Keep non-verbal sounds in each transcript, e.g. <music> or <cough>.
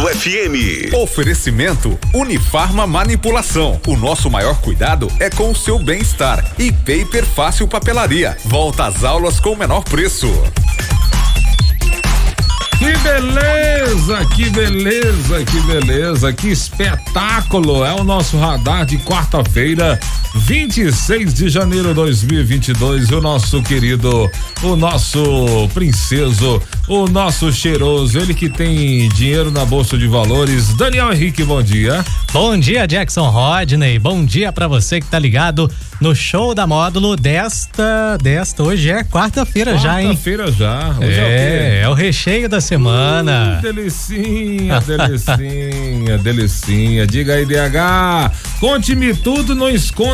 Módulo FM. Oferecimento Unifarma Manipulação. O nosso maior cuidado é com o seu bem-estar. E Paper Fácil Papelaria. Volta às aulas com o menor preço. Que beleza, que beleza, que beleza, que espetáculo! É o nosso radar de quarta-feira, 26 de janeiro de 2022. E o nosso querido, o nosso princeso, o nosso cheiroso, ele que tem dinheiro na bolsa de valores. Daniel Henrique, bom dia. Bom dia, Jackson Rodney. Bom dia para você que tá ligado no show da módulo desta. desta hoje é quarta-feira quarta já, hein? Quarta-feira já. Hoje é, é, o é o recheio da semana. Uh, delicinha, delicinha, <laughs> delicinha. Diga aí, DH. Conte-me tudo, não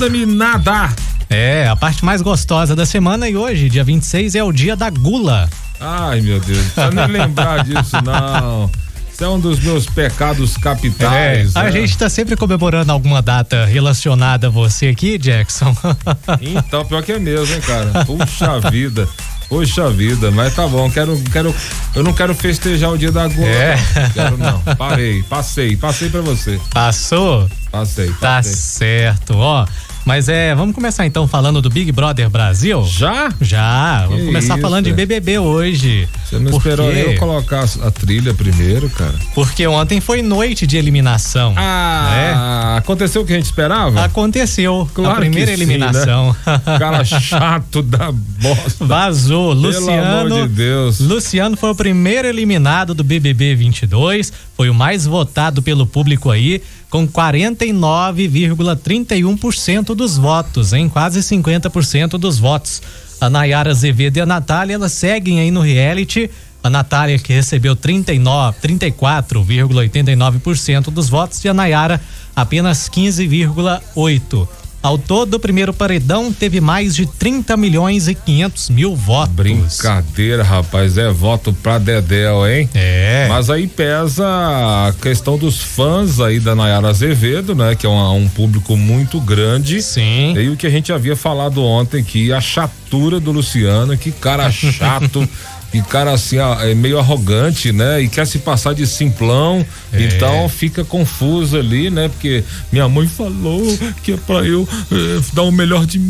esconda-me nada. É, a parte mais gostosa da semana e hoje, dia 26, é o dia da gula. Ai, meu Deus, não precisa nem lembrar <laughs> disso, não. Isso é um dos meus pecados capitais. É, a né? gente tá sempre comemorando alguma data relacionada a você aqui, Jackson. <laughs> Então, pior que é mesmo, hein, cara? Puxa vida. Poxa vida, mas tá bom, quero, quero, eu não quero festejar o dia da gula. É. Não. Quero não. Parei, passei, passei para você. Passou? Passei, passei. Tá certo, ó. Mas é, vamos começar então falando do Big Brother Brasil? Já? Já. Que vamos começar isso, falando de BBB hoje. Você não porque... esperou eu colocar a trilha primeiro, cara? Porque ontem foi noite de eliminação. Ah, né? aconteceu o que a gente esperava? Aconteceu. Claro a primeira eliminação. Sim, né? <laughs> Cara chato da bosta. Vazou. Pelo Luciano. Amor de Deus. Luciano foi o primeiro eliminado do BBB 22. Foi o mais votado pelo público aí com 49,31% dos votos, em quase 50% dos votos. A Nayara Azevedo e a Natália, elas seguem aí no reality. A Natália que recebeu 39, 34,89% dos votos e a Nayara apenas 15,8%. Ao todo, o primeiro paredão teve mais de 30 milhões e 500 mil votos. Brincadeira, rapaz, é voto pra Dedéu, hein? É. Mas aí pesa a questão dos fãs aí da Nayara Azevedo, né? Que é um, um público muito grande. Sim. E o que a gente havia falado ontem, que a chatura do Luciano, que cara chato. <laughs> e cara assim, é meio arrogante, né? E quer se passar de simplão, é. então fica confuso ali, né? Porque minha mãe falou que é pra eu é, dar o melhor de mim.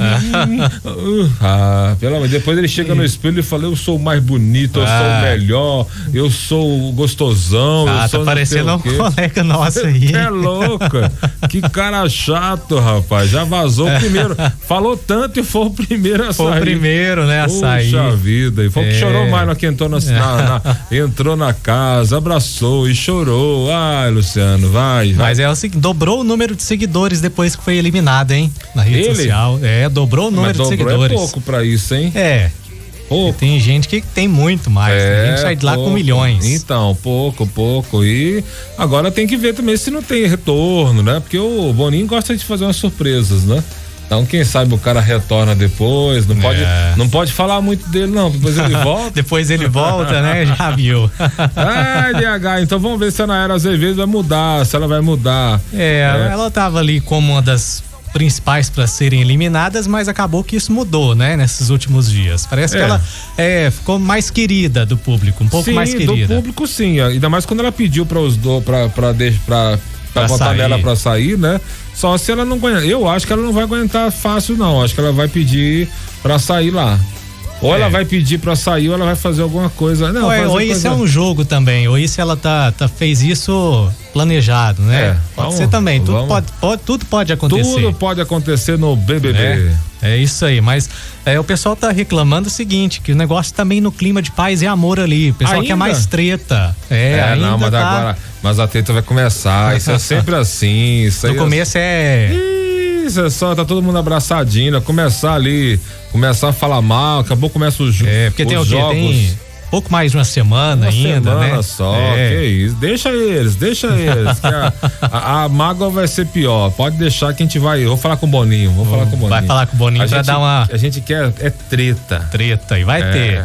ah, <laughs> pelo amor, depois ele chega no espelho e fala, eu sou o mais bonito, eu ah. sou o ah. melhor, eu sou o gostosão. Ah, tá parecendo um colega nosso aí. <laughs> É louca, que cara chato, rapaz, já vazou primeiro, <laughs> falou tanto e foi o primeiro a foi sair. Foi o primeiro, né, a Puxa sair. Puxa vida, e foi é. que chorou mais que entrou na, na, na, entrou na casa, abraçou e chorou. Ai, Luciano, vai, vai. Mas é o seguinte, dobrou o número de seguidores depois que foi eliminado, hein? Na rede Ele? social. É, dobrou o número Mas de seguidores. É pouco pra isso, hein? É. Pouco. Tem gente que tem muito mais. É, tem gente sai de lá pouco. com milhões. Então, pouco, pouco. E agora tem que ver também se não tem retorno, né? Porque o Boninho gosta de fazer umas surpresas, né? Então, quem sabe o cara retorna depois, não pode, é. não pode falar muito dele não, depois ele <laughs> volta. depois ele volta, né? <laughs> Já viu. Ai, DH, então vamos ver se a Naira Azevedo vai mudar, se ela vai mudar. É, é. ela tava ali como uma das principais para serem eliminadas, mas acabou que isso mudou, né, nesses últimos dias. Parece é. que ela é, ficou mais querida do público, um pouco sim, mais querida. do público sim, ainda mais quando ela pediu para os do para para pra, botar sair. nela pra sair, né? Só se ela não aguentar. Eu acho que ela não vai aguentar fácil, não. Acho que ela vai pedir pra sair lá. Ou é. ela vai pedir pra sair ou ela vai fazer alguma coisa. Não, ou, é, ou coisa... isso é um jogo também, ou isso ela tá, tá fez isso planejado, né? É, pode vamos, ser também, tudo pode, pode, tudo pode acontecer. Tudo pode acontecer no BBB. É, é isso aí, mas é, o pessoal tá reclamando o seguinte, que o negócio também no clima de paz e amor ali, o pessoal ainda? quer mais treta. É, é não, mas tá... agora, mas a treta vai começar, isso é sempre assim. Isso <laughs> no começo é... Isso é só, tá todo mundo abraçadinho, né? começar ali, começar a falar mal, acabou começa os, é, porque os tem o jogos. Tem pouco mais de uma semana uma ainda, semana né? só, é. que isso. Deixa eles, deixa eles. a, a, a, mágoa vai ser pior. Pode deixar que a gente vai. Vou falar com o Boninho. Vou, vou falar com o Boninho. Vai falar com o Boninho a pra gente, dar uma. A gente quer é treta. Treta, e vai é. ter.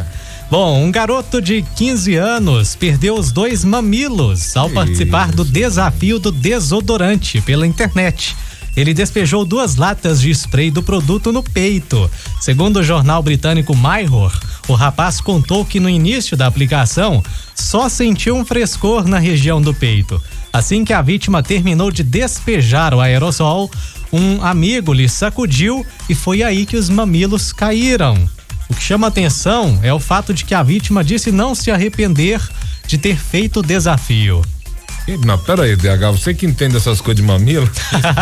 Bom, um garoto de 15 anos perdeu os dois mamilos ao participar do desafio do desodorante pela internet ele despejou duas latas de spray do produto no peito. Segundo o jornal britânico Mirror, O rapaz contou que no início da aplicação só sentiu um frescor na região do peito. Assim que a vítima terminou de despejar o aerossol, um amigo lhe sacudiu e foi aí que os mamilos caíram. O que chama atenção é o fato de que a vítima disse não se arrepender de ter feito o desafio. Não, pera aí, DH, você que entende essas coisas de mamilo,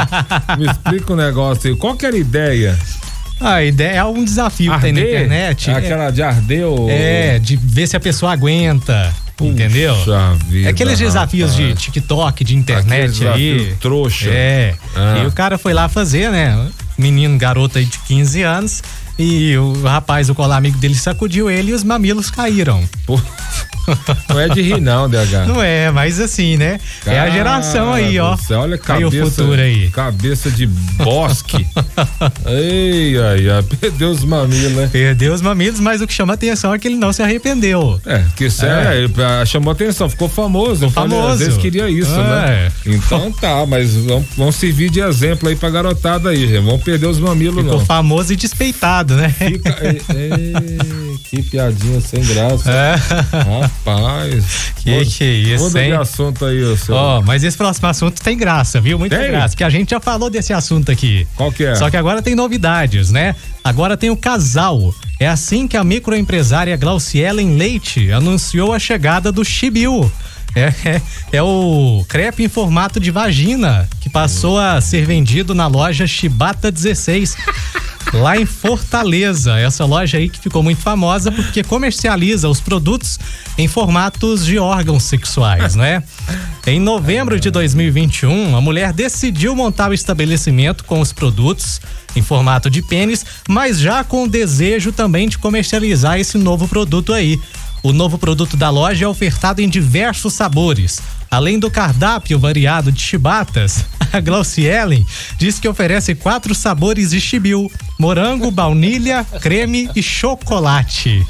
<laughs> me explica o um negócio aí. Qual que era a ideia? A ideia é um desafio arder? que tem na internet. É aquela de arder ou... É, de ver se a pessoa aguenta. Puxa entendeu? Vida, é aqueles desafios rapaz. de TikTok, de internet aí. Trouxa. É. Ah. E o cara foi lá fazer, né? Menino, garoto aí de 15 anos. E o rapaz, o colar amigo dele, sacudiu ele e os mamilos caíram. Pô. Não é de rir, não, DH. Não é, mas assim, né? Cara, é a geração aí, ó. Você olha cabeça, aí o futuro aí. Cabeça de bosque. <laughs> ei, ai, ai, perdeu os mamilos, né? Perdeu os mamilos, mas o que chama atenção é que ele não se arrependeu. É, que sério, é. ele ah, chamou atenção, ficou famoso. Ficou famoso. Falei, às vezes queria isso, né? é. né? Então tá, mas vamos, vamos servir de exemplo aí pra garotada aí, gente. Vamos perder os mamilos, ficou não. Ficou famoso e despeitado, né? Fica, ei, ei, que piadinha sem graça. É. Rapaz. Que que é isso, muda hein? de assunto aí, o seu. Ó, oh, mas esse próximo assunto tem graça, viu? Muita tem? graça, que a gente já falou desse assunto aqui. Qual que é? Só que agora tem novidades, né? Agora tem o casal. É assim que a microempresária Glaucielen Leite anunciou a chegada do Chibiu. É, é, é, o crepe em formato de vagina que passou a ser vendido na loja Chibata 16 lá em Fortaleza. Essa loja aí que ficou muito famosa porque comercializa os produtos em formatos de órgãos sexuais, né? <laughs> Em novembro de 2021, a mulher decidiu montar o estabelecimento com os produtos em formato de pênis, mas já com o desejo também de comercializar esse novo produto aí. O novo produto da loja é ofertado em diversos sabores. Além do cardápio variado de chibatas, <laughs> a Glaucielen diz que oferece quatro sabores de chibiu: morango, baunilha, creme e chocolate.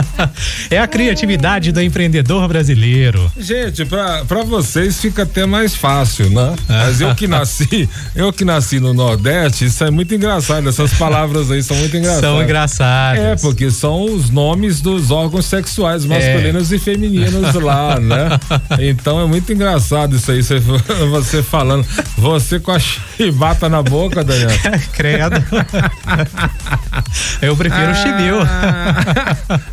<laughs> é a criatividade do empreendedor brasileiro. Gente, para vocês fica até mais fácil, né? Mas eu que nasci, <laughs> eu que nasci no Nordeste, isso é muito engraçado. Essas palavras aí são muito engraçadas. São engraçadas. É, porque são os nomes dos órgãos sexuais masculinos é. e femininos lá, né? Então é muito engraçado isso aí, você, <laughs> você falando. Você com a chibata na boca, Daniel. Credo. <laughs> Eu prefiro ah, o chibio.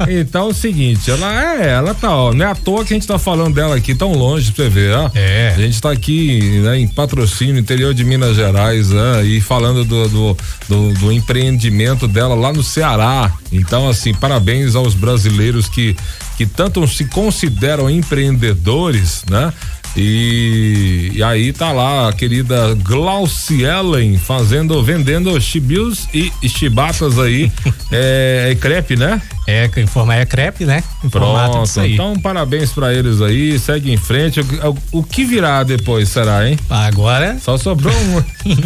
<laughs> então é o seguinte, ela é, ela tá, ó, não é à toa que a gente tá falando dela aqui tão longe pra você ver, ó. É. A gente tá aqui, né, em patrocínio, interior de Minas Gerais, né, e falando do, do, do, do empreendimento dela lá no Ceará. Então, assim, parabéns aos brasileiros que, que tanto se consideram empreendedores, né? E, e, aí tá lá a querida Glaucielen fazendo, vendendo chibios e, e chibatas aí, <laughs> é, é, crepe, né? É, em forma é crepe, né? Em Pronto, então parabéns para eles aí, segue em frente. O, o, que virá depois, será, hein? Agora? Só sobrou um.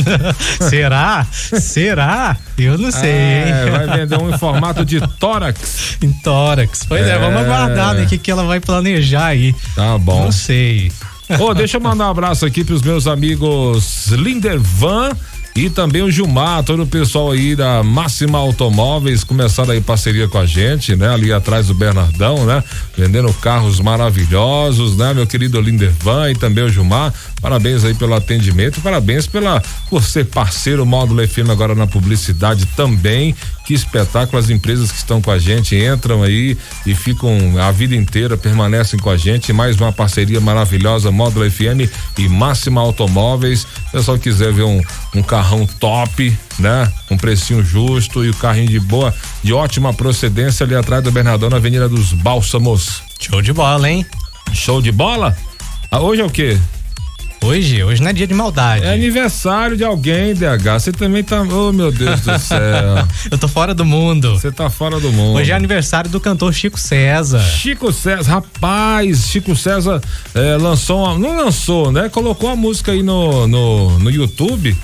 <laughs> será? Será? Eu não sei, é, hein? Vai vender um em formato de tórax. Em tórax. Pois é, é vamos aguardar o né, que, que ela vai planejar aí. Tá bom. Não sei. Oh, <laughs> deixa eu mandar um abraço aqui pros meus amigos Lindervan e também o Gilmar, todo o pessoal aí da Máxima Automóveis começaram aí parceria com a gente, né? Ali atrás do Bernardão, né? Vendendo carros maravilhosos, né? Meu querido Lindervan e também o Gilmar, parabéns aí pelo atendimento, parabéns pela por ser parceiro módulo FM agora na publicidade também. Que espetáculo as empresas que estão com a gente entram aí e ficam a vida inteira permanecem com a gente. Mais uma parceria maravilhosa módulo FM e Máxima Automóveis. Se o pessoal quiser ver um, um carrão top, né? Um precinho justo e o carrinho de boa, de ótima procedência ali atrás do Bernardão na Avenida dos Bálsamos. Show de bola, hein? Show de bola? Ah, hoje é o quê? Hoje, hoje não é dia de maldade. É aniversário de alguém, DH. Você também tá. Oh, meu Deus do céu. <laughs> Eu tô fora do mundo. Você tá fora do mundo. Hoje é aniversário do cantor Chico César. Chico César, rapaz, Chico César é, lançou uma, Não lançou, né? Colocou a música aí no, no, no YouTube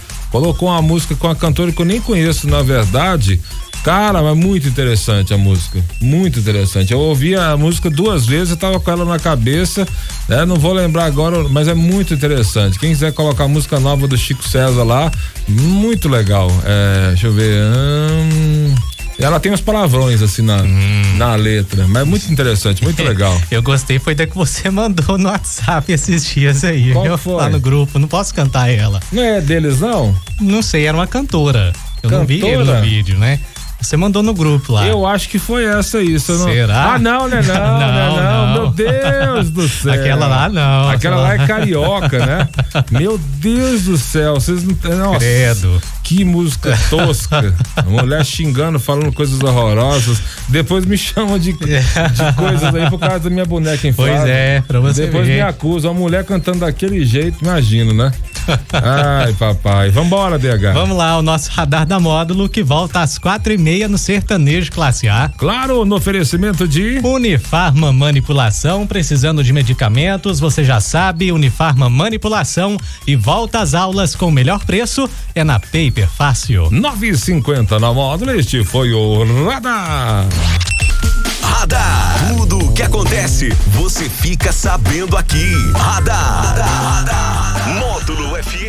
colocou uma música com a cantora que eu nem conheço, na verdade. Cara, mas muito interessante a música. Muito interessante. Eu ouvi a música duas vezes, eu tava com ela na cabeça, né? Não vou lembrar agora, mas é muito interessante. Quem quiser colocar a música nova do Chico César lá, muito legal. É, deixa eu ver. Hum, Ela tem uns palavrões assim na, hum. na letra, mas é muito interessante, muito <laughs> legal. Eu gostei, foi da que você <laughs> mandou no WhatsApp esses dias aí. Qual eu, foi? Lá no grupo, não posso cantar ela. Não é deles, não? Não sei, era uma cantora. Eu cantora? não vi ele no vídeo, né? Você mandou no grupo lá. Eu acho que foi essa isso. Não... Será? Ah, não, né? <laughs> Não, não, não, não, Meu Deus do céu. Aquela lá não. Aquela lá é carioca, né? <laughs> Meu Deus do céu. Vocês não. Nossa. Credo. Que música tosca. <laughs> A mulher xingando, falando coisas horrorosas. Depois me chamam de, de coisas aí por causa da minha boneca inflável. Pois é, pra você Depois ver. me acusam. A mulher cantando daquele jeito, imagino, né? Ai, papai. Vambora, DH. Vamos lá, o nosso radar da módulo que volta às quatro e meia no Sertanejo Classe A. Claro, no oferecimento de Unifarma Manipulação, precisando de medicamentos, você já sabe, Unifarma Manipulação e volta às aulas com o melhor preço é na Paper Fácil. 9,50 na módulo. Este foi o Radar. Radar. Tudo o que acontece, você fica sabendo aqui. Radar. Radar. Módulo FM.